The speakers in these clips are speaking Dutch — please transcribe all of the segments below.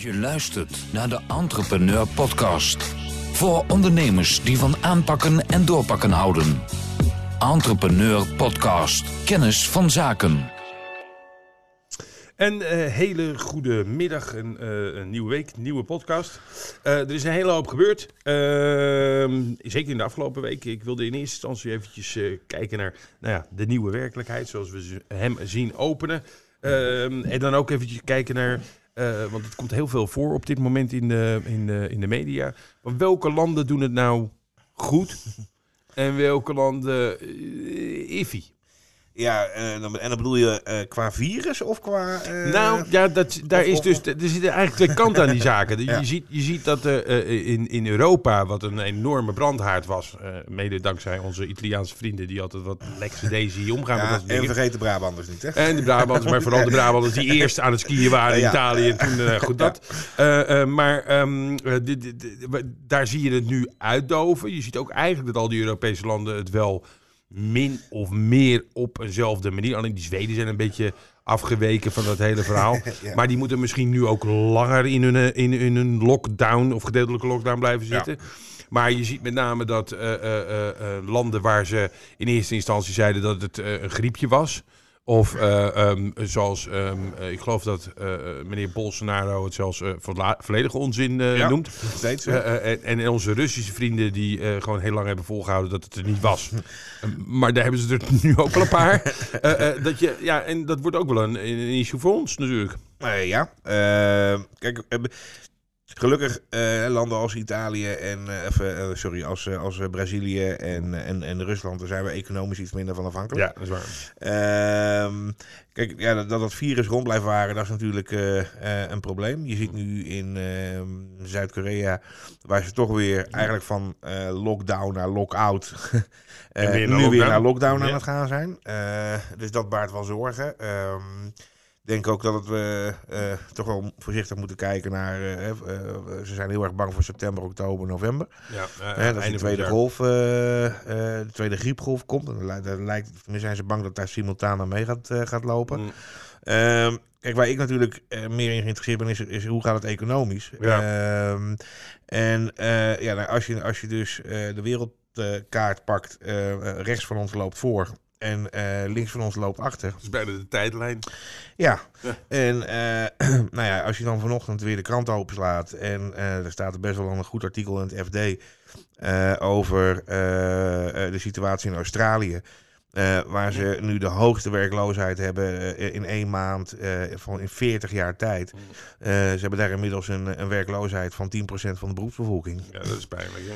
Je luistert naar de Entrepreneur Podcast. Voor ondernemers die van aanpakken en doorpakken houden. Entrepreneur Podcast. Kennis van zaken. Een eh, hele goede middag, een, eh, een nieuwe week, nieuwe podcast. Eh, er is een hele hoop gebeurd, Ehm, zeker in de afgelopen week. Ik wilde in eerste instantie eventjes kijken naar nou ja, de nieuwe werkelijkheid, zoals we hem zien openen. Ehm, en dan ook eventjes kijken naar, eh, want het komt heel veel voor op dit moment in de, in de, in de media. Maar welke landen doen het nou goed en welke landen uh, iffy? Ja, en dan, en dan bedoel je eh, qua virus of qua... eh, Nou, ja, dat, daar of- is dus, er zitten eigenlijk twee kanten aan die zaken. Ja. Je, ziet, je ziet dat eh, eh, in, in Europa, wat een enorme brandhaard was, eh, mede dankzij onze Italiaanse vrienden die altijd wat lekker deze omgaan met ja, dat soort en vergeet de Brabanders niet, hè? En de Brabanders, maar vooral de Brabanders die eerst aan het skiën waren in Ja. Italië. En toen, eh, goed dat. Eh, eh, maar ehm, eh, daar zie je het nu uitdoven. Je ziet ook eigenlijk dat al die Europese landen het wel min of meer op eenzelfde manier. Alleen die Zweden zijn een beetje afgeweken van dat hele verhaal. Ja. Maar die moeten misschien nu ook langer in hun, eh, in, in hun lockdown of gedeeltelijke lockdown blijven Ja. zitten. Maar je ziet met name dat eh, eh, landen waar ze in eerste instantie zeiden dat het een griepje was. Of eh, ehm, zoals, ehm, eh, ik geloof dat eh, meneer Bolsonaro het zelfs volledige onzin Ja. noemt. Steeds, en, en onze Russische vrienden die gewoon heel lang hebben volgehouden dat het er niet was. Maar daar hebben ze er nu ook wel een paar. Dat je, ja, en dat wordt ook wel een, een issue voor ons natuurlijk. Ja, kijk, gelukkig eh, landen als Italië en, eh, eh, sorry, als, als Brazilië en, en, en Rusland, daar zijn we economisch iets minder van afhankelijk. Ja, dat is waar. Ehm, kijk, ja, dat, dat het virus rond blijft waren, dat is natuurlijk een probleem. Je ziet nu in ehm, Zuid-Korea, waar ze toch weer eigenlijk van lockdown naar lockout, En weer naar nu weer naar lockdown aan het gaan zijn. Dus dat baart wel zorgen. Ehm, denk ook dat we eh, toch wel voorzichtig moeten kijken naar. eh, eh, ze zijn heel erg bang voor september, oktober, november. Ja, dat de tweede golf, de tweede griepgolf komt. En dat lijkt, zijn ze bang dat daar simultaan aan mee gaat, gaat lopen. Mm. Ehm, kijk, waar ik natuurlijk meer in geïnteresseerd ben, is, is hoe gaat het economisch? Ja. Ehm, en ja, nou, als, je, als je dus de wereldkaart pakt, rechts van ons loopt voor en eh, links van ons loopt achter. Dat is bijna de tijdlijn. Ja, Ja. en eh, nou ja, als je dan vanochtend weer de krant openslaat en eh, er staat best wel een goed artikel in het FD over de situatie in Australië. waar ze nu de hoogste werkloosheid hebben in één maand van in 40 jaar tijd. Eh, ze hebben daar inmiddels een, een werkloosheid van 10% van de beroepsbevolking. Ja, dat is pijnlijk. Ja.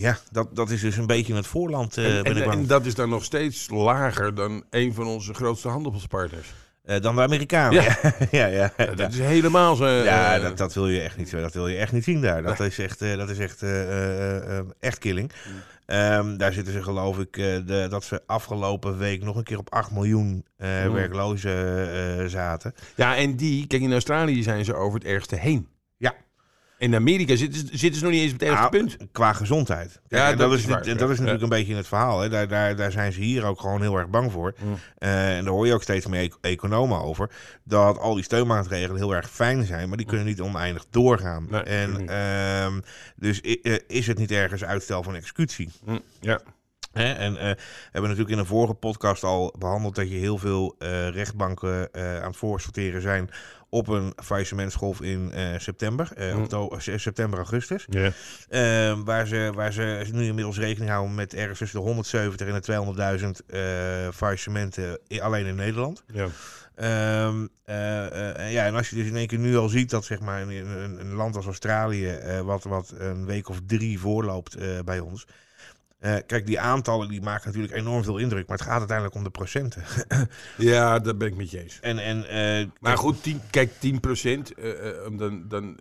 Ja, dat, dat is dus een beetje het voorland, eh, en, ben ik en, dat is dan nog steeds lager dan een van onze grootste handelspartners. Eh, dan de Amerikanen. Ja. Ja, ja, ja. Ja, dat is helemaal zo. Ja, eh, dat, dat, wil je echt niet, dat wil je echt niet zien daar. Dat is echt, dat is echt, echt killing. Mm. Ehm, daar zitten ze geloof ik de, dat ze afgelopen week nog een keer op 8 miljoen Mm. werklozen zaten. Ja, en die, kijk, in Australië zijn ze over het ergste heen. In Amerika zitten, ze- zitten ze nog niet eens op het ergste Nou, punt. Qua gezondheid. Ja, dat dat, is is, waar. niet- dat Ja. is natuurlijk Ja. een beetje het verhaal. Hè. Daar, daar, daar zijn ze hier ook gewoon heel erg bang voor. Mm. Eh, en daar hoor je ook steeds meer e- economen over. Dat al die steunmaatregelen heel erg fijn zijn, maar die kunnen niet oneindig doorgaan. Nee, en ehm, dus eh, is het niet ergens uitstel van executie? Mm, Ja. Hè? En eh, we hebben natuurlijk in een vorige podcast al behandeld dat je heel veel rechtbanken aan het voorsorteren zijn op een faillissementsgolf in eh, september, eh, Mm. okto- eh, september, augustus. ja. Eh, waar, ze, waar ze nu inmiddels rekening houden met ergens tussen de 170 en de 200.000 eh faillissementen alleen in Nederland. ja. Ehm, eh, eh, ja, en als je dus in één keer nu al ziet dat zeg maar, een, een, land als Australië, wat, wat een week of drie voorloopt bij ons. Eh, kijk, die aantallen die maken natuurlijk enorm veel indruk, maar het gaat uiteindelijk om de procenten. ja, dat ben ik met je eens. en, en, eh, Maar goed, 10, kijk, 10 procent. eh, om dan, dan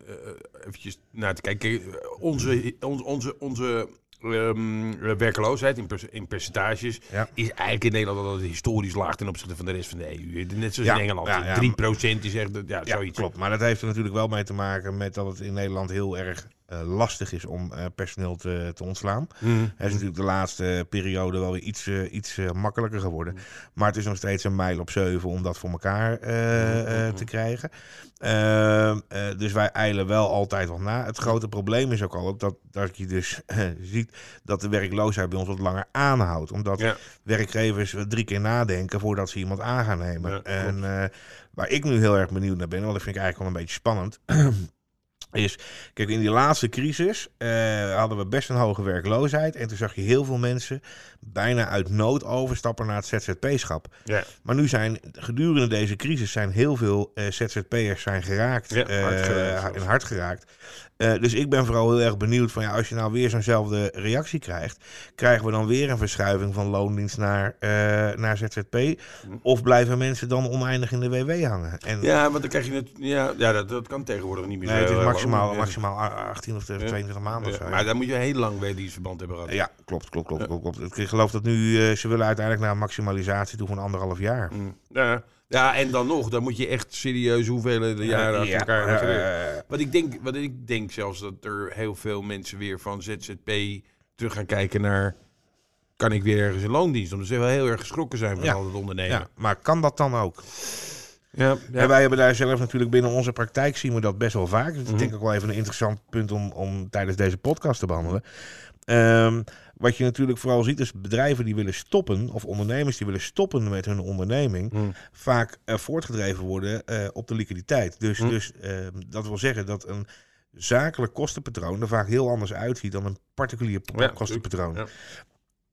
eventjes naar te kijken. Kijk, Onze, onze, onze, onze ehm, werkloosheid in, per- in percentages Ja. is eigenlijk in Nederland altijd historisch laag ten opzichte van de rest van de EU. Net zoals Ja, in Engeland. ja, ja. 3 procent is echt, ja, zoiets. klopt. Maar dat heeft er natuurlijk wel mee te maken met dat het in Nederland heel erg lastig is om eh, personeel te, te ontslaan. Mhm. Het is natuurlijk de laatste periode wel weer iets, eh, iets eh, makkelijker geworden. Mm. Maar het is nog steeds een mijl op zeven om dat voor elkaar eh, eh, Mhm. te krijgen. Ehm, eh, dus wij eilen wel altijd wat na. Het grote probleem is ook al dat, dat je dus eh, ziet dat de werkloosheid bij ons wat langer aanhoudt. Omdat Ja. werkgevers drie keer nadenken voordat ze iemand aan gaan nemen. Ja, en eh, waar ik nu heel erg benieuwd naar ben, want dat vind ik eigenlijk wel een beetje spannend. Is, kijk, in die laatste crisis eh, hadden we best een hoge werkloosheid. En toen zag je heel veel mensen bijna uit nood overstappen naar het ZZP-schap. Ja. Maar nu zijn gedurende deze crisis zijn heel veel eh, ZZP'ers zijn geraakt. Ja, eh, hard geraakt en hard geraakt. Eh, dus ik ben vooral heel erg benieuwd van ja, als je nou weer zo'nzelfde reactie krijgt, krijgen we dan weer een verschuiving van loondienst naar, eh, naar ZZP? Of blijven mensen dan oneindig in de WW hangen? En, Ja, want dan krijg je het. Ja, ja dat, dat kan tegenwoordig niet meer. nee, het is maximaal, maximaal 18 of 22 maanden. Ja, of zo. maar dan moet je heel lang werkdienstverband hebben gehad. Ja, klopt, klopt, klopt, klopt, klopt. Ik geloof dat nu, eh, ze willen uiteindelijk naar een maximalisatie toe van anderhalf jaar. Mm. Ja. Ja, en dan nog, dan moet je echt serieus hoeveel jaren achter elkaar eh, hebben. eh, Wat ik, denk, wat ik denk zelfs dat er heel veel mensen weer van ZZP terug gaan kijken naar... Kan ik weer ergens in loondienst? Omdat ze wel heel erg geschrokken zijn van Ja. al het ondernemen. ja, maar kan dat dan ook? ja, En wij hebben daar zelf natuurlijk binnen onze praktijk zien we dat best wel vaak. Dus dat Mhm. is denk ik ook wel even een interessant punt om, om tijdens deze podcast te behandelen. Ehm, wat je natuurlijk vooral ziet is bedrijven die willen stoppen, of ondernemers die willen stoppen met hun onderneming, Mm. vaak eh, voortgedreven worden eh, op de liquiditeit. Dus, Mhm. dus ehm, dat wil zeggen dat een zakelijk kostenpatroon er vaak heel anders uitziet dan een particulier kostenpatroon. ja.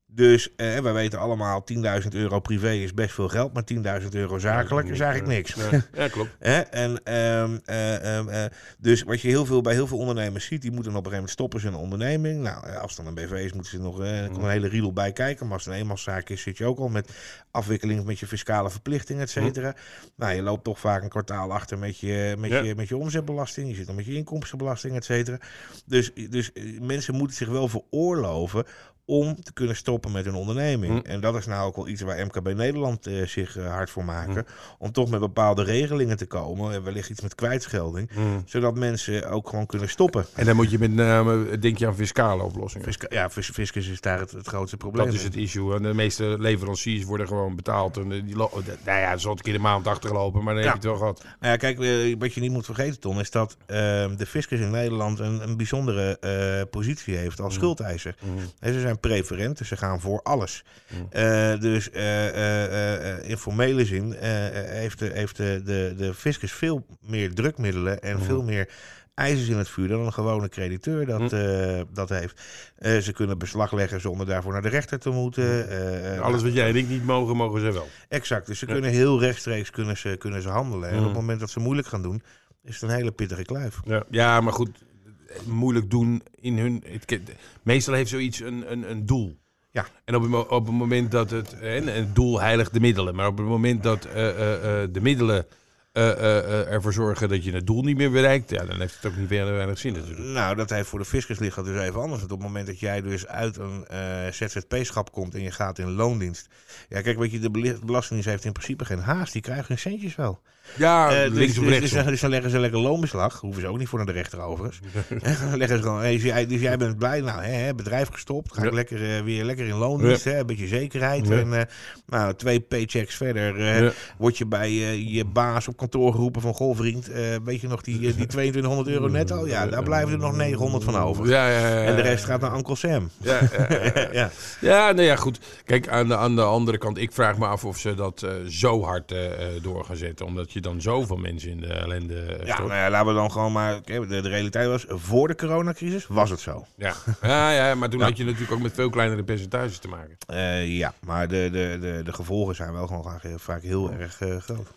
Dus eh, wij weten allemaal, 10.000 euro privé is best veel geld, maar 10.000 euro zakelijk is eigenlijk niks. Ja, ja, klopt. En, ehm, eh, ehm, eh, dus wat je heel veel, bij heel veel ondernemers ziet, die moeten op een gegeven moment stoppen een onderneming. Nou, eh, als het dan een BV is, moeten ze nog eh, komt een hele riedel bij kijken. Maar als het een eenmanszaak is, zit je ook al met afwikkeling met je fiscale verplichtingen, et cetera. Nou, je loopt toch vaak een kwartaal achter met je, met, Ja. je, met je omzetbelasting. Je zit dan met je inkomstenbelasting, et cetera. Dus, dus eh, mensen moeten zich wel veroorloven om te kunnen stoppen met hun onderneming. Hm. En dat is nou ook wel iets waar MKB Nederland eh, zich eh, hard voor maken. Om toch met bepaalde regelingen te komen. En wellicht iets met kwijtschelding. Mm. Zodat mensen ook gewoon kunnen stoppen. En dan moet je met name, denk je aan fiscale oplossingen. Fisca- ja, fis- fiscus is daar het, het grootste probleem. Dat is het issue. En de meeste leveranciers worden gewoon betaald. En die nou ja, ze had een keer de maand achtergelopen, maar dan Ja. heb je het wel gehad. Nou ja, kijk, eh, wat je niet moet vergeten, Ton, is dat ehm, de fiscus in Nederland een, een bijzondere eh, positie heeft als schuldeiser. En ze zijn preferent, dus ze gaan voor alles. Mm. Eh, dus eh, eh, in formele zin heeft, de, heeft de, de, de fiscus veel meer drukmiddelen en Mm. veel meer ijzers in het vuur dan een gewone crediteur dat, Mm. dat heeft. Ze kunnen beslag leggen zonder daarvoor naar de rechter te moeten. Alles wat jij en ik niet mogen, mogen ze wel. Exact, dus ze Ja. kunnen heel rechtstreeks kunnen ze, kunnen ze handelen. En op het moment dat ze moeilijk gaan doen, is het een hele pittige kluif. Ja, ja maar goed, moeilijk doen in hun... Het, meestal heeft zoiets een, een, een doel. Ja. En op het, op het moment dat het... En het doel heiligt de middelen. Maar op het moment dat eh, eh, eh, de middelen ervoor zorgen dat je het doel niet meer bereikt... Ja, dan heeft het ook niet meer weinig zin natuurlijk. Nou, dat heeft voor de fiscus ligt dat dus even anders. Want op het moment dat jij dus uit een eh, ZZP-schap komt en je gaat in loondienst. Ja, kijk, weet je, de Belastingdienst heeft in principe geen haast. Die krijgen hun centjes wel. Ja, Eh, dus, links of dus, rechts. dus, dus dan leggen ze lekker loonbeslag. Hoeven ze ook niet voor naar de rechter overigens. dan leggen ze gewoon, hey, dus, jij, dus jij bent blij, nou, hè, bedrijf gestopt. Ga ik Ja. lekker, eh, weer lekker in loondienst, hè, een beetje zekerheid. Ja. En eh, nou, twee paychecks verder eh, word je bij eh, je baas op kantoor geroepen van... Goh vriend, eh, weet je nog die, eh, die 2200 euro netto? Ja, daar blijven er nog 900 van over. Ja, ja, ja. En de rest gaat naar Uncle Sam. Ja, ja, ja, ja. ja. Ja, nou ja, goed. Kijk, aan de, aan de andere kant, ik vraag me af of ze dat eh, zo hard door gaan zetten. Omdat je dan zoveel mensen in de ellende Ja, nou ja, laten we dan gewoon maar... De, de realiteit was, voor de coronacrisis was het zo. Ja. Ja, ja, maar toen had je natuurlijk ook met veel kleinere percentages te maken. Ja, maar de, de, de, de gevolgen zijn wel gewoon vaak, heel erg groot.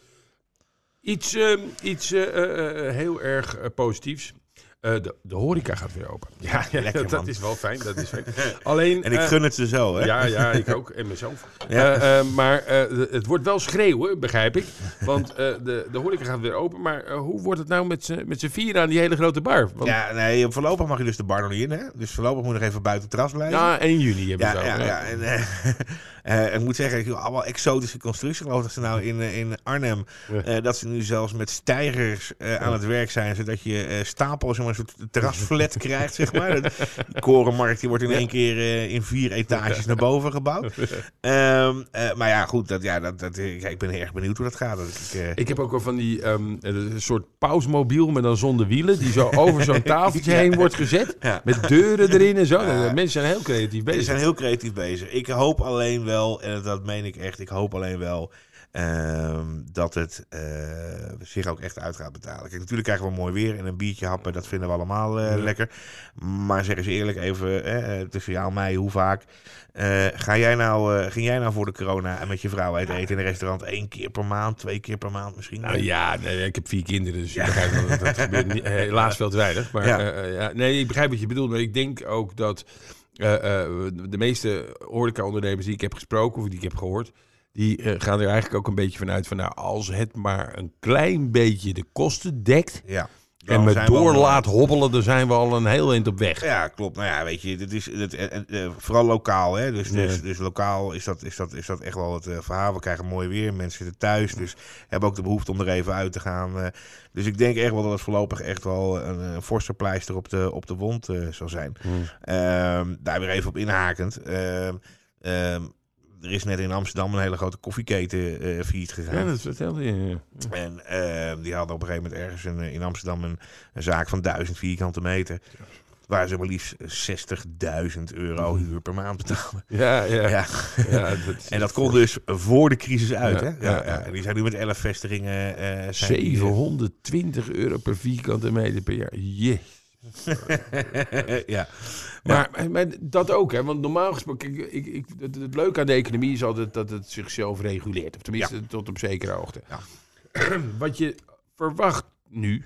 Iets, eh, iets eh, eh, eh, heel erg positiefs. De, de horeca gaat weer open. Ja, ja, lekker, dat man. is wel fijn. Dat is fijn. Alleen, En ik gun het ze zo, hè? Ja, ja, ik ook. En mezelf. Ja. Maar het wordt wel schreeuwen, begrijp ik. Want de, de horeca gaat weer open. Maar hoe wordt het nou met z'n vieren aan die hele grote bar? Want, Ja, nee, voorlopig mag je dus de bar nog niet in, hè? Dus voorlopig moet je nog even buiten terras blijven. ja, 1 juni hebben Ja, ook. ja, ja. ja. En, eh, ik moet zeggen, joh, allemaal exotische constructies. Ik geloof dat ze nou in, eh, in Arnhem, Ja. eh, dat ze nu zelfs met stijgers aan het werk zijn. Zodat je stapels in een soort terrasflat krijgt, zeg maar. De korenmarkt die wordt in één keer in vier etages naar boven gebouwd. Ehm, eh, maar ja, goed, dat, ja, dat, dat, ik ben erg benieuwd hoe dat gaat. Dat ik, Ik heb ook wel van die ehm, een soort pausmobiel, maar dan zonder wielen, die zo over zo'n tafeltje heen wordt gezet. Ja. Met deuren erin en zo. Mensen zijn heel creatief Ze bezig. zijn heel creatief bezig. Ik hoop alleen wel, en dat meen ik echt, ik hoop alleen wel ehm, dat het eh, zich ook echt uit gaat betalen. Kijk, natuurlijk krijgen we mooi weer en een biertje happen, dat vinden we allemaal eh, Ja. lekker. Maar zeg eens eerlijk even, eh, tussen jou en mij, hoe vaak ga jij nou, ging jij nou voor de corona en met je vrouw uit eten in een restaurant één keer per maand, twee keer per maand misschien? Nou ja, nee, ik heb vier kinderen, dus wel dat dat gebeurt niet, helaas veel te weinig. Maar ja, nee, ik begrijp wat je bedoelt, maar ik denk ook dat eh, eh, de meeste horeca-ondernemers die ik heb gesproken of die ik heb gehoord, die eh, gaan er eigenlijk ook een beetje vanuit van, nou, als het maar een klein beetje de kosten dekt Ja. En Dan me zijn we door al- laat hobbelen, dan zijn we al een heel eind op weg. Ja, klopt. Nou ja, weet je, dit is het, eh, eh, eh, vooral lokaal. Hè? Dus, dus, dus lokaal is dat, is, dat, is dat echt wel het eh, verhaal. We krijgen mooi weer, mensen zitten thuis, dus hebben ook de behoefte om er even uit te gaan. eh. dus ik denk echt wel dat het voorlopig echt wel een, een forse pleister op de, op de wond eh, zal zijn. Ehm, daar weer even op inhakend. Ehm, ehm, er is net in Amsterdam een hele grote koffieketen eh failliet gegaan. Ja, dat vertelde je. ja. En eh, die hadden op een gegeven moment ergens een, in Amsterdam een, een zaak van 1000 vierkante meter. Waar ze maar liefst 60.000 euro huur per maand betalen. Ja, ja. Ja. ja dat En dat komt dus voor de crisis uit. Hè? ja. En die zijn nu met 11 vestigingen. eh, eh, 720 euro per vierkante meter per jaar. Jee. ja. Maar, maar- maar dat ook, hè? Want normaal gesproken, ik, ik, het, het leuke aan de economie is altijd dat het zichzelf reguleert. Of tenminste, tot op zekere hoogte. Ja. Wat je verwacht nu,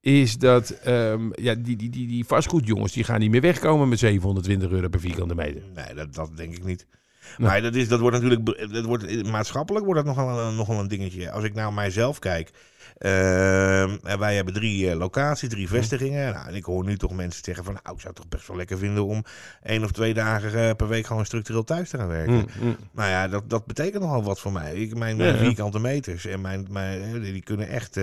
is dat ehm, ja, die, die, die, die vastgoedjongens, die gaan niet meer wegkomen met 720 euro per vierkante meter. Nee, dat, dat denk ik niet. Nee. Maar dat, is, dat wordt natuurlijk, dat wordt, maatschappelijk wordt dat nogal een, nogal een dingetje. Als ik naar mijzelf kijk, en wij hebben drie eh, locaties, drie vestigingen. Nou, en ik hoor nu toch mensen zeggen van, nou, ik zou het toch best wel lekker vinden om één of twee dagen eh, per week gewoon structureel thuis te gaan werken. Mm, mm. Nou ja, dat, dat betekent nogal wat voor mij. Ik, mijn Ja, vierkante meters en mijn, mijn, eh, die kunnen echt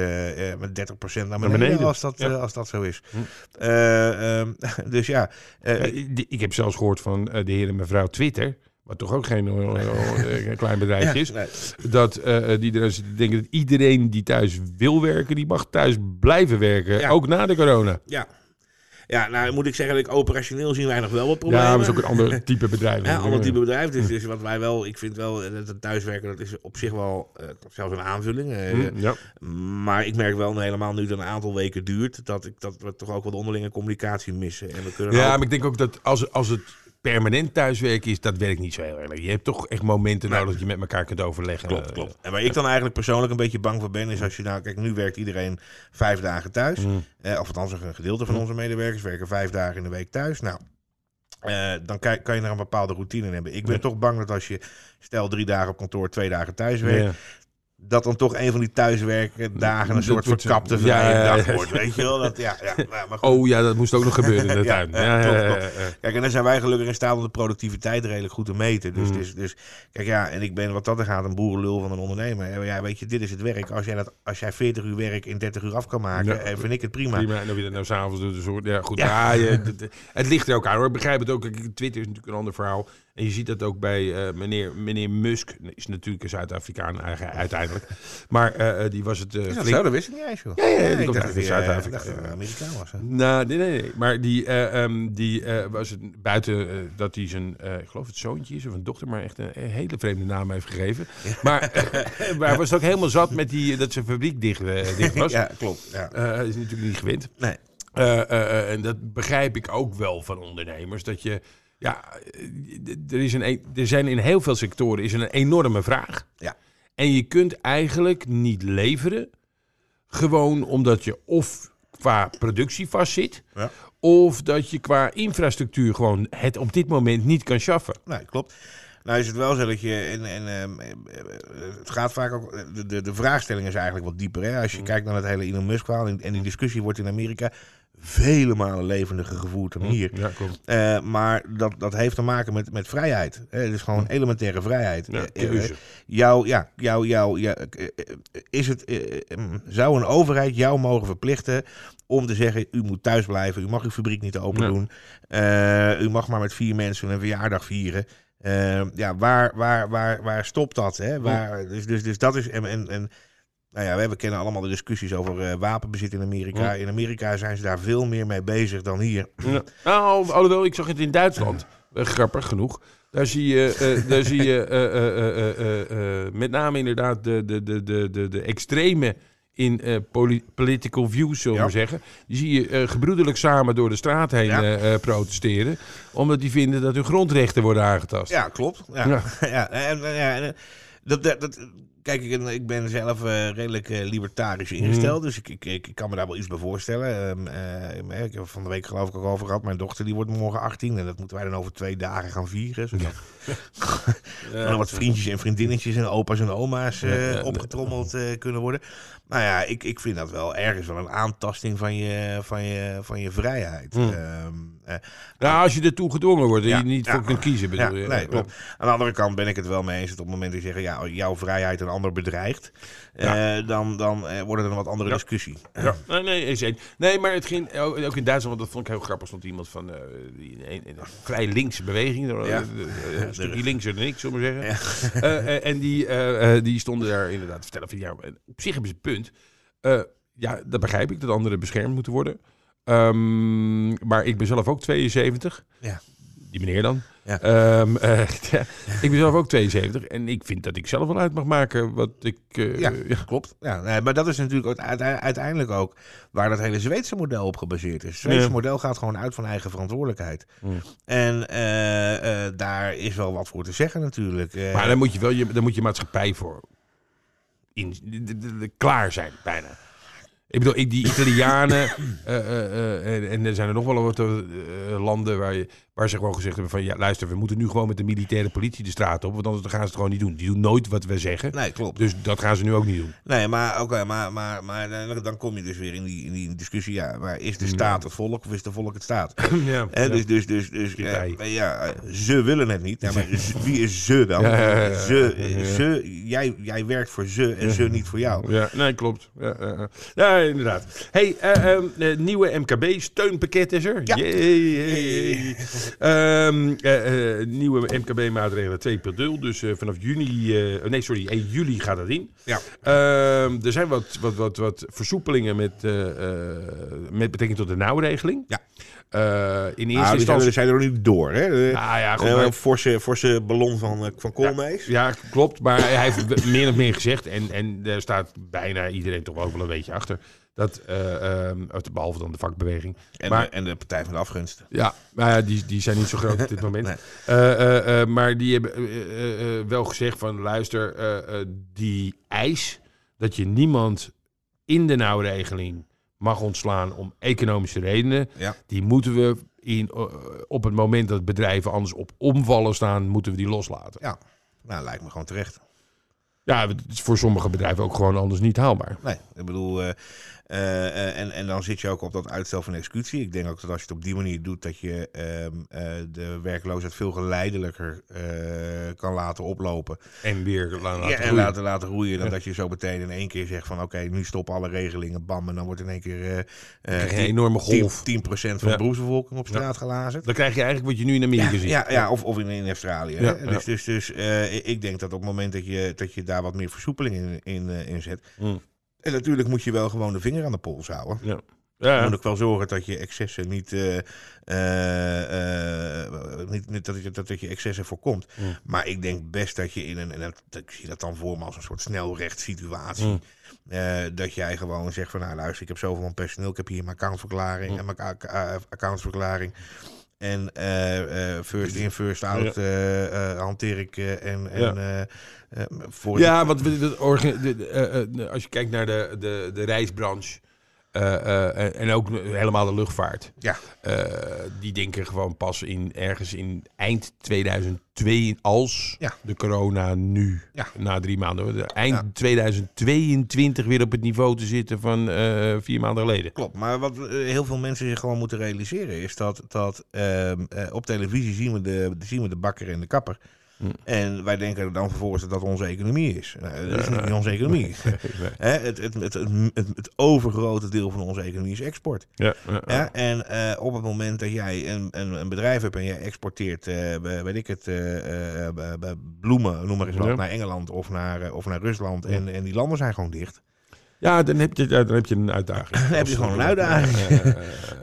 met 30% naar beneden, beneden. Als, dat, Ja. als dat zo is. Hm. Eh, ehm, dus ja, ik- heb zelfs gehoord van de heer en mevrouw Twitter, wat toch ook geen eh, eh, klein bedrijf ja, is, nee. dat eh, die er denken dat iedereen die thuis wil werken, die mag thuis blijven werken, Ja. ook na de corona. Ja. Ja, nou moet ik zeggen dat ik operationeel zien wij nog wel wat problemen. Ja, dat is ook een ander type bedrijf. Ja, ander type bedrijf. Dus, dus wat wij wel, ik vind wel dat het thuiswerken, dat is op zich wel eh, zelfs een aanvulling. Hm, ja. Maar ik merk wel helemaal nu dat het een aantal weken duurt, dat, ik, dat we toch ook wat onderlinge communicatie missen. En we kunnen ja, ook- maar ik denk ook dat als, als het permanent thuiswerken is, dat werkt niet zo heel erg. Je hebt toch echt momenten nodig dat je met elkaar kunt overleggen. Klopt, klopt. En waar ik dan eigenlijk persoonlijk een beetje bang voor ben, is als je nou, kijk, nu werkt iedereen vijf dagen thuis. hm. Eh, of althans, een gedeelte van onze medewerkers werken vijf dagen in de week thuis. Nou, eh, dan kan, kan je er een bepaalde routine in hebben. Ik ben Ja. toch bang dat als je, stel drie dagen op kantoor, twee dagen thuis werkt, Ja. Dat dan toch een van die thuiswerken dagen een soort verkapte vrije ja, dag wordt. Weet je wel? Dat, ja, ja, maar goed. Oh ja, dat moest ook nog gebeuren in de tuin. ja. Kijk, en dan zijn wij gelukkig in staat om de productiviteit redelijk goed te meten. Dus, Mm. dus, dus kijk, ja, en ik ben wat dat er gaat een boerenlul van een ondernemer. Ja, weet je, dit is het werk. Als jij, dat, als jij 40 uur werk in 30 uur af kan maken, eh, vind ik het prima. Prima, en dan wie dat nou s'avonds doet. Dus ja, goed. Ja. Ja. je- het, het ligt er ook aan hoor. Ik begrijp het ook. Twitter is natuurlijk een ander verhaal. En je ziet dat ook bij eh, meneer, meneer Musk. Is natuurlijk een Zuid-Afrikaan uiteindelijk. Maar eh, eh, die was het... dat flink- zo? Dat wist ik niet eens, joh. Ja, ja, die ik komt uit Zuid-Afrika. Amerikaan was. hè. Nou, nee, nee, nee. Maar die, eh, ehm, die was het buiten dat hij zijn, ik geloof het zoontje is of een dochter, maar echt een, hele vreemde naam heeft gegeven. Maar, maar hij was ook helemaal zat met die, dat zijn fabriek dicht, dicht was. Ja, klopt. Ja. Is natuurlijk niet gewend. Nee. En dat begrijp ik ook wel van ondernemers. Dat je, ja, er, is een, e- er zijn in heel veel sectoren is er een enorme vraag. Ja. En je kunt eigenlijk niet leveren. Gewoon omdat je of qua productie vastzit. Ja. Of dat je qua infrastructuur gewoon het op dit moment niet kan schaffen. Nee, klopt. Nou is het wel zo dat je, en, en ehm, eh, het gaat vaak ook, de, de, de vraagstelling is eigenlijk wat dieper. Hè? Als je kijkt naar het hele Elon Musk verhaal, en, en die discussie wordt in Amerika vele malen levendiger gevoerd dan hier. Ja, klopt. Eh, maar dat, dat heeft te maken met, met vrijheid. Het is gewoon elementaire vrijheid. Ja, Eh, eh, keuze. jou, ja, jou, jou, ja, is het, mm, zou een overheid jou mogen verplichten om te zeggen, u moet thuis blijven, u mag uw fabriek niet open doen, u mag maar met vier mensen een verjaardag vieren. Ja, waar, waar, waar, waar stopt dat? Hè? Waar, dus, dus, dus dat is. En, en, en nou ja, we kennen allemaal de discussies over uh, wapenbezit in Amerika. In Amerika zijn ze daar veel meer mee bezig dan hier. Ja. Nou, alhoewel, ik zag het in Duitsland. Grappig genoeg. Daar zie je, uh, daar zie je uh, met name inderdaad de, de, de, de, de, de extreme in political views, zullen we ja. zeggen. Die zie je gebroedelijk samen door de straat heen ja. protesteren. Omdat die vinden dat hun grondrechten worden aangetast. Ja, klopt. Ja. Ja. ja. En, dat, dat, kijk, ik, ik ben zelf uh, redelijk uh, libertarisch ingesteld. Mm. Dus ik, ik, ik, kan me daar wel iets bij voorstellen. Um, uh, ik heb van de week geloof ik ook over gehad. Mijn dochter die wordt morgen 18. En dat moeten wij dan over twee dagen gaan vieren. Zodat ja. dan wat vriendjes en vriendinnetjes en opa's en oma's opgetrommeld kunnen worden. Nou ja, ik, ik vind dat wel ergens wel een aantasting van je, van je, van je vrijheid. Mm. Um, ja, als je ertoe gedwongen wordt en je niet voor kunt kiezen, bedoel je. Nee, klopt. Aan de andere kant ben ik het wel mee eens dat op het moment dat je zegt, ja, jouw vrijheid een ander bedreigt, uh, dan, dan wordt het een wat andere discussie. Ja. Nee, nee, Nee, maar het ging ook in Duitsland, want dat vond ik heel grappig, stond iemand van die, een, vrij linkse beweging, een stukje linkser dan ik, zullen we zeggen. en die, die stonden daar inderdaad te vertellen van, ja, op zich hebben ze punt. ja, dat begrijp ik, dat anderen beschermd moeten worden. Um, maar ik ben zelf ook 72. Ja. Die meneer dan. Ja. Um, uh, ja. Ik ben zelf ook 72 en ik vind dat ik zelf wel uit mag maken wat ik. Uh, ja, ja, klopt. Ja, nee, maar dat is natuurlijk uiteindelijk ook waar dat hele Zweedse model op gebaseerd is. Het Zweedse model gaat gewoon uit van eigen verantwoordelijkheid. En uh, daar is wel wat voor te zeggen natuurlijk. maar daar moet je wel je, daar moet je maatschappij voor in, klaar zijn, bijna. Ik bedoel, die Italianen uh, uh, en, en, er zijn er nog wel wat landen waar, je, waar ze gewoon gezegd hebben van... ja, luister, we moeten nu gewoon met de militaire politie de straat op... want anders gaan ze het gewoon niet doen. Die doen nooit wat we zeggen. Nee, klopt. Dus dat gaan ze nu ook niet doen. Nee, maar, oké, maar, maar, maar dan kom je dus weer in die, in die discussie... ja, maar is de staat het volk of is de volk het staat? ja, ja. Dus, dus, dus, dus ja, ze willen het niet. Ja, maar wie is ze dan? Ze, ze, jij, jij werkt voor ze en ze niet voor jou. Ja, nee, klopt. Ja, ja inderdaad. hey, uh, nieuwe MKB-steunpakket is er. Ja. Yay. Um, uh, nieuwe MKB-maatregelen 2.0. Dus vanaf juni, nee sorry, 1 juli gaat dat in. Ja. Ehm, er zijn wat, wat, wat, wat versoepelingen met, met betrekking tot de nauwregeling. Ja. Uh, in eerste nou, instantie zijn er nog niet door. Hè? Uh, ah, ja, goed, uh, maar... forse, forse ballon van, van Koolmees. Ja, ja, klopt. Maar hij heeft meer of meer gezegd. En, en daar staat bijna iedereen toch ook wel een beetje achter. Dat, um, behalve dan de vakbeweging. En, maar, de, en de Partij van de Afgunst. Ja, maar ja, die, die zijn niet zo groot op dit moment. nee. maar die hebben wel gezegd van luister, die eis dat je niemand in de nauwregeling mag ontslaan om economische redenen. Ja. Die moeten we in, op het moment dat bedrijven anders op omvallen staan, moeten we die loslaten. Ja, nou lijkt me gewoon terecht. Ja, het is voor sommige bedrijven ook gewoon anders niet haalbaar. Nee, ik bedoel, uh, uh, en, en dan zit je ook op dat uitstel van executie. Ik denk ook dat als je het op die manier doet, dat je uh, de werkloosheid veel geleidelijker kan laten oplopen. En weer laten, ja, en laten, laten groeien. Dan ja. dat je zo meteen in één keer zegt van oké, nu stoppen alle regelingen, bam. En dan wordt in één keer een enorme golf. 10%, 10 van de beroepsbevolking op straat gelazen. Dan krijg je eigenlijk wat je nu in Amerika ziet. Ja, ja, of, of in, in Australië. Dus, dus, dus ik denk dat op het moment dat je, dat je daar wat meer versoepeling in, in, in zet. Mm. En natuurlijk moet je wel gewoon de vinger aan de pols houden. Ja. Ja. Je moet ook wel zorgen dat je excessen niet, uh, uh, niet, niet dat, je, dat, dat je excessen voorkomt. Mm. Maar ik denk best dat je in een, en dat, ik zie dat dan voor me als een soort snelrechtssituatie. Mm. Uh, dat jij gewoon zegt van nou luister, ik heb zoveel van personeel, ik heb hier mijn accountverklaring mm. en mijn accountverklaring. En first in, first out ja. hanteer ik en, en. Voor ja, want als je kijkt naar de, de, de reisbranche. Uh, uh, en ook helemaal de luchtvaart. Ja. Uh, die denken gewoon pas in ergens in eind 2002, als ja. de corona nu, ja. na drie maanden, eind ja. 2022 weer op het niveau te zitten van vier maanden geleden. Klopt, maar wat heel veel mensen zich gewoon moeten realiseren is dat, dat ehm, op televisie zien we, de, zien we de bakker en de kapper. En wij denken dan vervolgens dat dat onze economie is. Nou, dat is niet onze economie. Hè, het, het, het, het, het, het overgrote deel van onze economie is export. Ja, ja, ja. Ja, en eh, op het moment dat jij een, een, een bedrijf hebt en jij exporteert, eh, weet ik het, eh, bloemen, noem maar eens wat, naar Engeland of naar, of naar Rusland. En, en die landen zijn gewoon dicht. Ja, dan heb je, dan heb je een uitdaging. Dan heb je gewoon een uitdaging.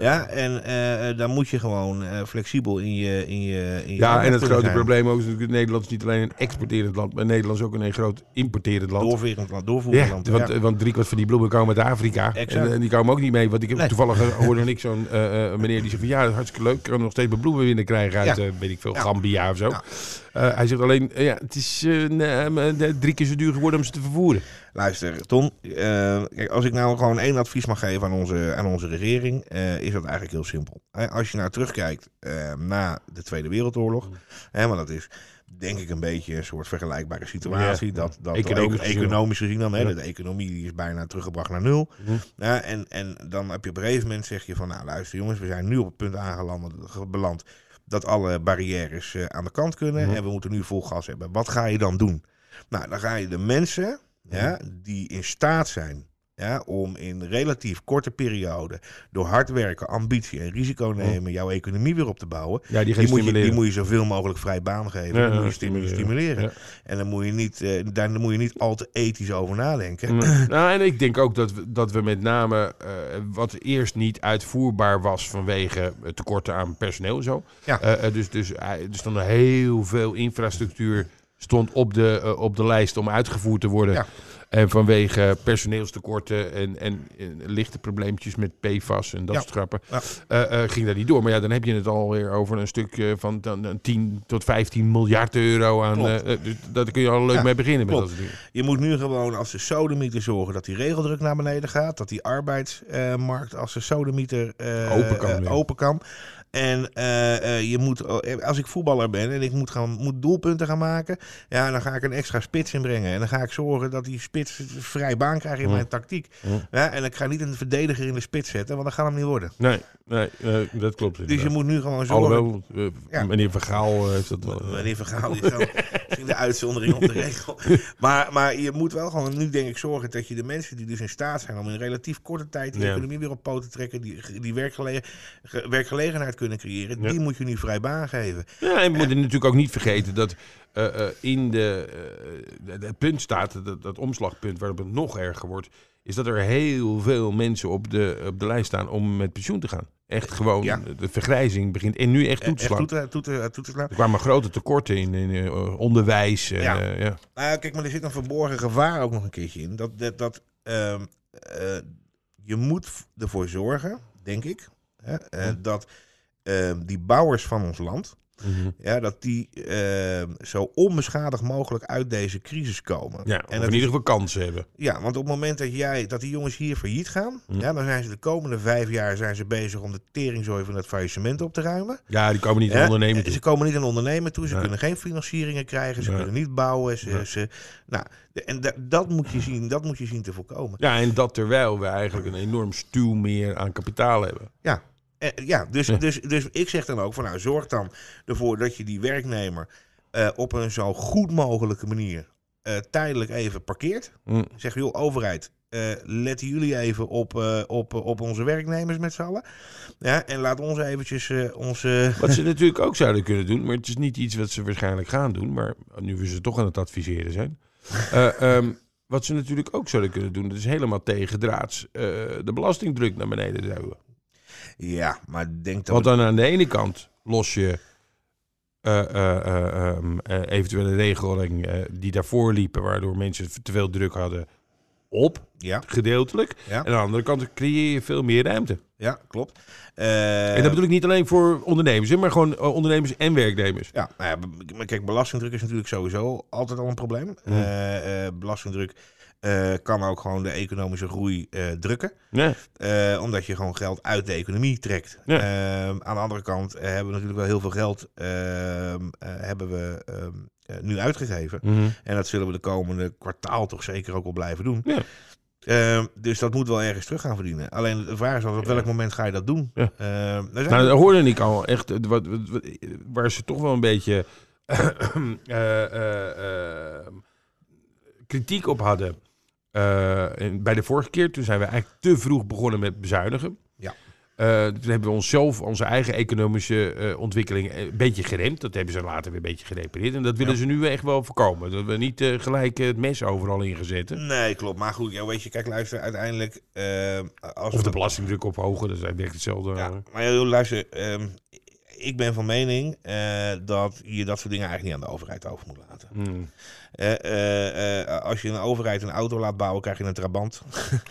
Ja, en eh, dan moet je gewoon eh, flexibel in je. In je, in je Ja, en het grote zijn. probleem ook is natuurlijk, Nederland is niet alleen een exporterend land, maar Nederland is ook een groot importerend land. Doorvoerend land, doorvoerend Ja, land. want, ja. want driekwart van die bloemen komen uit Afrika. En, eh, die komen ook niet mee. Want ik heb Nee. toevallig hoorde ik zo'n meneer die zegt van ja, dat is hartstikke leuk. Ik kan nog steeds mijn bloemen binnen krijgen uit, Ja. weet ik veel. Gambia of zo. Eh, hij zegt alleen, eh, ja, het is eh, drie keer zo duur geworden om ze te vervoeren. Luister, Ton, kijk, als ik nou gewoon één advies mag geven aan onze, aan onze regering, is dat eigenlijk heel simpel. Als je nou terugkijkt na de Tweede Wereldoorlog, hè, want dat is denk ik een beetje een soort vergelijkbare situatie. Ja. Dat, dat Economisch gezien. economisch gezien dan, hè, Ja. de economie die is bijna teruggebracht naar nul. Ja, en, en dan heb je op een gegeven moment zeg je van, nou luister jongens, we zijn nu op het punt aangeland, ge- beland dat alle barrières eh, aan de kant kunnen Mhm. en we moeten nu vol gas hebben. Wat ga je dan doen? Nou, dan ga je de mensen ja, die in staat zijn ja, om in relatief korte periode door hard werken, ambitie en risico nemen jouw economie weer op te bouwen. Ja, die, Die moet, je, die moet je zoveel mogelijk vrij baan geven. Ja, die moet je stimuleren. stimuleren. Ja. En dan moet je niet, eh, daar moet je niet al te ethisch over nadenken. Nou, en ik denk ook dat we, dat we met name eh, wat eerst niet uitvoerbaar was vanwege tekorten aan personeel en zo. Ja. Eh, dus, dus er stond heel veel infrastructuur stond op de, op de lijst om uitgevoerd te worden. Ja. En vanwege personeelstekorten en, en, en lichte probleempjes met PFAS en dat Ja. soort grappen, Ja. eh, eh, ging dat niet door. Maar ja, dan heb je het alweer over een stuk eh, van dan, dan 10 tot 15 miljard euro aan. Dus daar kun je al leuk mee beginnen. Met dat soort dingen. Je moet nu gewoon als de sodemieter zorgen dat die regeldruk naar beneden gaat. Dat die arbeidsmarkt als de sodemieter Open kan, ja. open kan. En eh, eh, je moet, eh, als ik voetballer ben en ik moet, gaan, moet doelpunten gaan maken, ja, dan ga ik een extra spits inbrengen. En dan ga ik zorgen dat die spits vrij baan krijgt in Ja. mijn tactiek. Ja, en ik ga niet een verdediger in de spits zetten, want dat gaat hem niet worden. Nee, nee eh, dat klopt. Dus je inderdaad. moet nu gewoon zorgen. Alhoewel, eh, Ja. meneer Van Gaal eh, heeft dat wel. eh, Meneer Vergaal is dan de uitzondering op de regel. Maar, maar je moet wel gewoon nu denk ik zorgen dat je de mensen die dus in staat zijn om in relatief korte tijd die Ja. economie weer op poten te trekken, die, die werkgele- ge- werkgelegenheid kunnen creëren, Ja. die moet je nu vrij baan geven. Ja, en we moeten natuurlijk ook niet vergeten dat eh, eh, in de, eh, het punt staat, dat, dat omslagpunt waarop het nog erger wordt, is dat er heel veel mensen op de, op de lijst staan om met pensioen te gaan. Echt gewoon, Ja. de vergrijzing begint en nu echt toe te Echt slaan. toe te, toe te, toe te slaan. Er kwamen grote tekorten in, in eh, onderwijs. En, Ja. eh, ja. Nou, kijk, maar er zit een verborgen gevaar ook nog een keertje in. Dat, dat, dat ehm, eh, je moet ervoor zorgen, denk ik, hè, eh, dat ehm, die bouwers van ons land, Mhm. ja, dat die ehm, zo onbeschadigd mogelijk uit deze crisis komen. ja, en dat in ieder geval kansen hebben. ja, want op het moment dat, jij, dat die jongens hier failliet gaan, Hm. ja, dan zijn ze de komende vijf jaar zijn ze bezig om de teringzooi van het faillissement op te ruimen. Ja, die komen niet in Ja, ondernemen toe. Ze komen niet aan ondernemen toe, ze kunnen geen financieringen krijgen, ze kunnen niet bouwen. Ze, ze, nou, en da- dat, moet je zien, dat moet je zien te voorkomen. Ja, en dat terwijl we eigenlijk een enorm stuw meer aan kapitaal hebben. Ja, eh, ja, dus, Ja. Dus, dus ik zeg dan ook van nou, zorg dan ervoor dat je die werknemer eh, op een zo goed mogelijke manier eh, tijdelijk even parkeert. Hm. Zeg joh, overheid, eh letten jullie even op, op, op onze werknemers met z'n allen. Ja, en laat ons eventjes onze... Wat ze natuurlijk ook zouden kunnen doen, maar het is niet iets wat ze waarschijnlijk gaan doen, maar nu we ze toch aan het adviseren zijn. Eh, ehm, wat ze natuurlijk ook zouden kunnen doen, dat is helemaal tegendraads de belastingdruk naar beneden duwen. Ja, maar denk dat... Want dan aan de ene kant los je eh, eh, eh, ehm, eh, eventuele regeling die daarvoor liepen, waardoor mensen te veel druk hadden, op, Ja, gedeeltelijk. Ja. En aan de andere kant creëer je veel meer ruimte. ja, klopt. En dat bedoel ik niet alleen voor ondernemers, maar gewoon ondernemers en werknemers. Ja, nou ja, kijk, belastingdruk is natuurlijk sowieso altijd al een probleem. Mm. Belastingdruk eh, kan ook gewoon de economische groei eh, drukken. Ja. Eh, omdat je gewoon geld uit de economie trekt. Ja. Ehm, aan de andere kant hebben we natuurlijk wel heel veel geld ehm, eh, hebben we, ehm, eh, nu uitgegeven. Mhm. En dat zullen we de komende kwartaal toch zeker ook wel blijven doen. Ja. Dus dat moet wel ergens terug gaan verdienen. Alleen de vraag is altijd, op welk moment ga je dat doen? Ja. Nou, dat hoorde ik al echt, wat, wat, wat- waar ze toch wel een beetje kritiek op hadden eh, bij de vorige keer. Toen zijn we eigenlijk te vroeg begonnen met bezuinigen. Ja. Eh, toen hebben we onszelf, onze eigen economische eh, ontwikkeling een beetje geremd. Dat hebben ze later weer een beetje gerepareerd. En dat willen Ja. ze nu echt wel voorkomen. Dat we niet gelijk het mes overal ingezet. Nee, klopt. Maar goed, ja, weet je, kijk, luister, uiteindelijk... als Of we- de belastingdruk ophogen, dat is eigenlijk hetzelfde. Ja, maar luister, ehm, ik ben van mening eh, dat je dat soort dingen eigenlijk niet aan de overheid over moet laten. Hmm. Eh, eh, als je een overheid een auto laat bouwen, krijg je een trabant.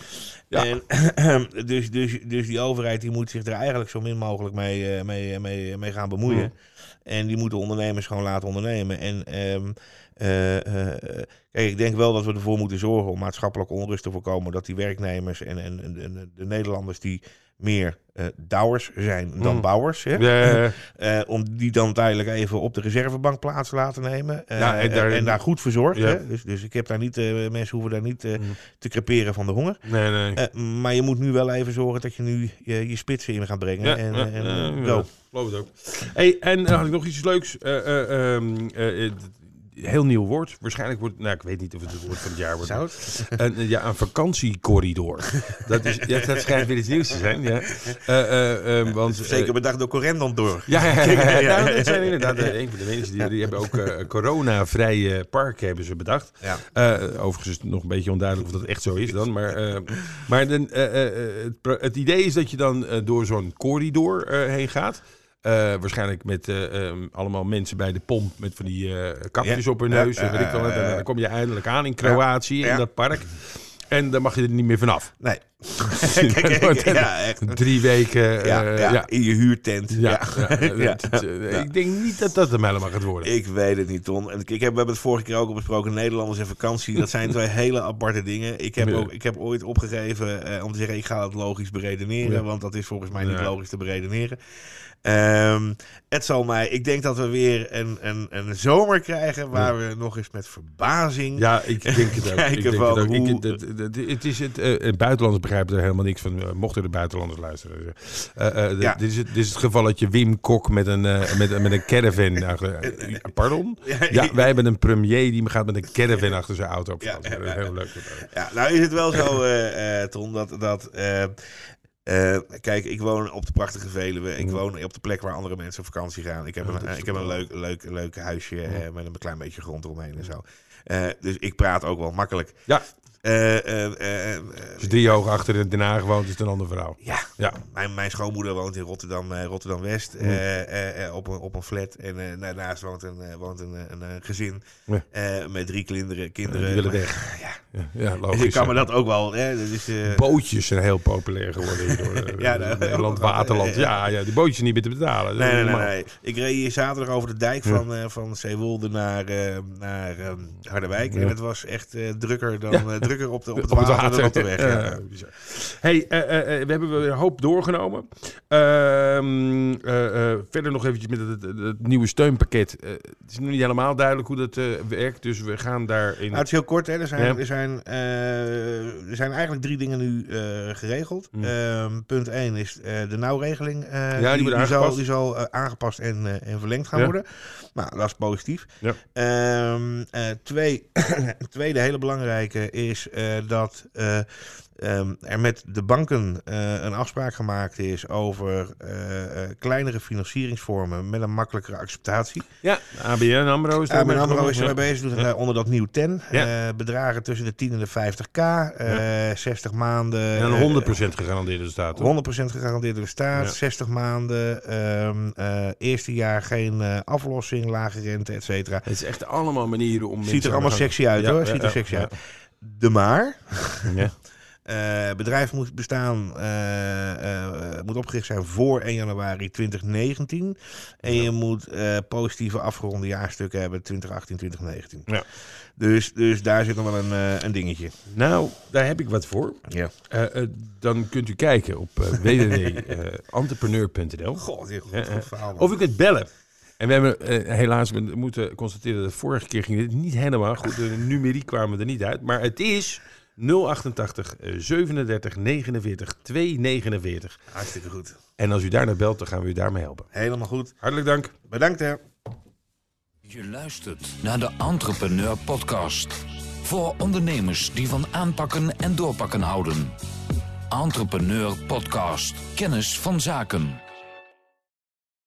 Ja. En, dus, dus, dus die overheid die moet zich er eigenlijk zo min mogelijk mee, mee, mee, mee gaan bemoeien. Mm. En die moeten ondernemers gewoon laten ondernemen. En ehm, eh, eh, kijk, ik denk wel dat we ervoor moeten zorgen om maatschappelijke onrust te voorkomen. Dat die werknemers en, en, en de Nederlanders die meer eh douwers zijn dan Mm. bouwers. Hè? Eh, om die dan tijdelijk even op de reservebank plaats te laten nemen. Eh, Ja, en daar- en daar goed verzorgd. Hè? Dus, dus ik heb daar niet, mensen hoeven daar niet Mm. te creperen van de honger. nee, nee. Maar je moet nu wel even zorgen dat je nu je, je spitsen in gaat brengen. Ja, en, ja, en, ja, ja. go. Geloof het ook. Hey, en had ik nog iets leuks. Eh, eh, eh, eh, heel nieuw woord. Waarschijnlijk wordt, nou, ik weet niet of het het woord van het jaar wordt. Een, eh, ja, een vakantiecorridor. dat, is, ja, dat schijnt weer iets nieuws te zijn. Ja. Eh, eh, ehm, want, eh, Zeker bedacht door Corendon door. ja, ja, ja. Nou, dat zijn inderdaad eh, een van de mensen die, die hebben ook eh corona-vrije parken hebben ze bedacht. Eh, overigens is het nog een beetje onduidelijk of dat echt zo is dan. Maar, eh, maar de, eh, eh, eh, het, idee is dat je dan eh, door zo'n corridor eh, heen gaat. Eh, waarschijnlijk met eh, ehm, allemaal mensen bij de pomp met van die eh, kapjes op hun neus. en weet ik. En dan kom je eindelijk aan in Kroatië, Ja. in dat park. En dan mag je er niet meer vanaf. Nee. Kijk, ja, echt. Drie weken. Ja, ja, ja. in je huurtent. Ja, Ik denk niet dat dat hem helemaal gaat worden. Ik weet het niet, Ton. En ik heb, we hebben het vorige keer ook al besproken. Nederlanders en vakantie, dat zijn twee hele aparte dingen. Ik heb, ook, ik heb ooit opgegeven om te zeggen, ik ga het logisch beredeneren. Want dat is volgens mij niet logisch te beredeneren. Ehm, het zal mij... Ik denk dat we weer een, een, een zomer krijgen waar we nog eens met verbazing... Ja, ik denk het ook. Kijken ik denk van het, ook. Ik- hoe- dat- dat- het is het, eh, het buitenlanders begrijpen er helemaal niks van. eh, mochten de buitenlanders luisteren. Ja. dit, is het, dit is het gevalletje Wim Kok met een, met, met een caravan. achter- pardon? Ja, wij hebben een premier die gaat met een caravan achter zijn auto op Ja, Dat is heel leuk. Ja, nou is het wel zo, Ton, dat... dat eh, kijk, ik woon op de prachtige Veluwe. Ik Mm. woon op de plek waar andere mensen op vakantie gaan. Ik heb Ja, een, ik heb een leuk, leuk, leuk huisje Ja. eh, met een klein beetje grond eromheen en zo. Eh, dus ik praat ook wel makkelijk. Ja. Eh, eh, eh, Als je drie hoog achter in Den Haag woont, is het een ander verhaal. ja, Ja. mijn, mijn schoonmoeder woont in Rotterdam, Rotterdam West, Mm. op, een, op een flat. En daarnaast woont een, woont een, een, gezin Ja. met drie kinderen. kinderen. Die willen weg. Ja. Ja, ja Dus logisch. ik kan me dat ook wel. Hè, dat is, Bootjes zijn heel populair geworden hier door eh, Ja, nou, Nederland, ja. Waterland. Ja, ja, die bootjes niet meer te betalen. Nee, nee, nee. Ik reed hier zaterdag over de dijk van, van Zeewolde naar, naar ehm, Harderwijk. En het was echt drukker dan. Drukker op, de, op het Op water, dan water. op de weg. Ja. Hey, eh, eh, eh, we hebben weer een hoop doorgenomen. Ehm, eh, eh, verder nog eventjes met het, het- het nieuwe steunpakket. Het is nog niet helemaal duidelijk hoe dat werkt, dus we gaan daarin... Nou, het is heel kort. Hè. Er, zijn, Ja. er, zijn, er zijn eigenlijk drie dingen nu geregeld. Mm. Ehm, punt 1 is de nauwregeling. Ja, die die, zal, aangepast. die zal aangepast en, en verlengd gaan Ja. worden. Nou, dat is positief. Ja. Ehm, eh, twee, tweede hele belangrijke is eh, dat eh, ehm, er met de banken eh, een afspraak gemaakt is over eh, eh, kleinere financieringsvormen met een makkelijkere acceptatie. Ja, ABN AMRO is ABN daarmee AMRO is ermee bezig, doet onder dat nieuw ten. Ja. Eh, bedragen tussen de 10 en de 50k, eh 60 maanden. En eh, een 100% gegarandeerde staat. hoor. 100% gegarandeerd door de staat, Ja. 60 maanden, ehm, eh, eerste jaar geen eh, aflossing, lage rente, et cetera. Het is echt allemaal manieren om Ziet er allemaal gaan- sexy uit Ja, hoor, ja, ziet er ja, sexy ja. uit. De maar, Ja. eh bedrijf moet bestaan, eh, eh, moet opgericht zijn voor 1 januari 2019. En Ja. je moet positieve afgeronde jaarstukken hebben 2018, 2019. Ja. Dus, dus daar zit nog wel een, een dingetje. Nou, daar heb ik wat voor. Ja. Dan kunt u kijken op www.entrepreneur.nl. God, dit is Ja, een ja. goed verhaal. man. Of u kunt bellen. En we hebben eh, helaas we moeten constateren dat de vorige keer ging dit niet helemaal goed. De numeriek kwamen er niet uit. Maar het is 088 eh, 37 49 249. Hartstikke goed. En als u daarna belt, dan gaan we u daarmee helpen. Helemaal goed. Hartelijk dank. Bedankt hè. Je luistert naar de Entrepreneur Podcast. Voor ondernemers die van aanpakken en doorpakken houden. Entrepreneur Podcast. Kennis van zaken.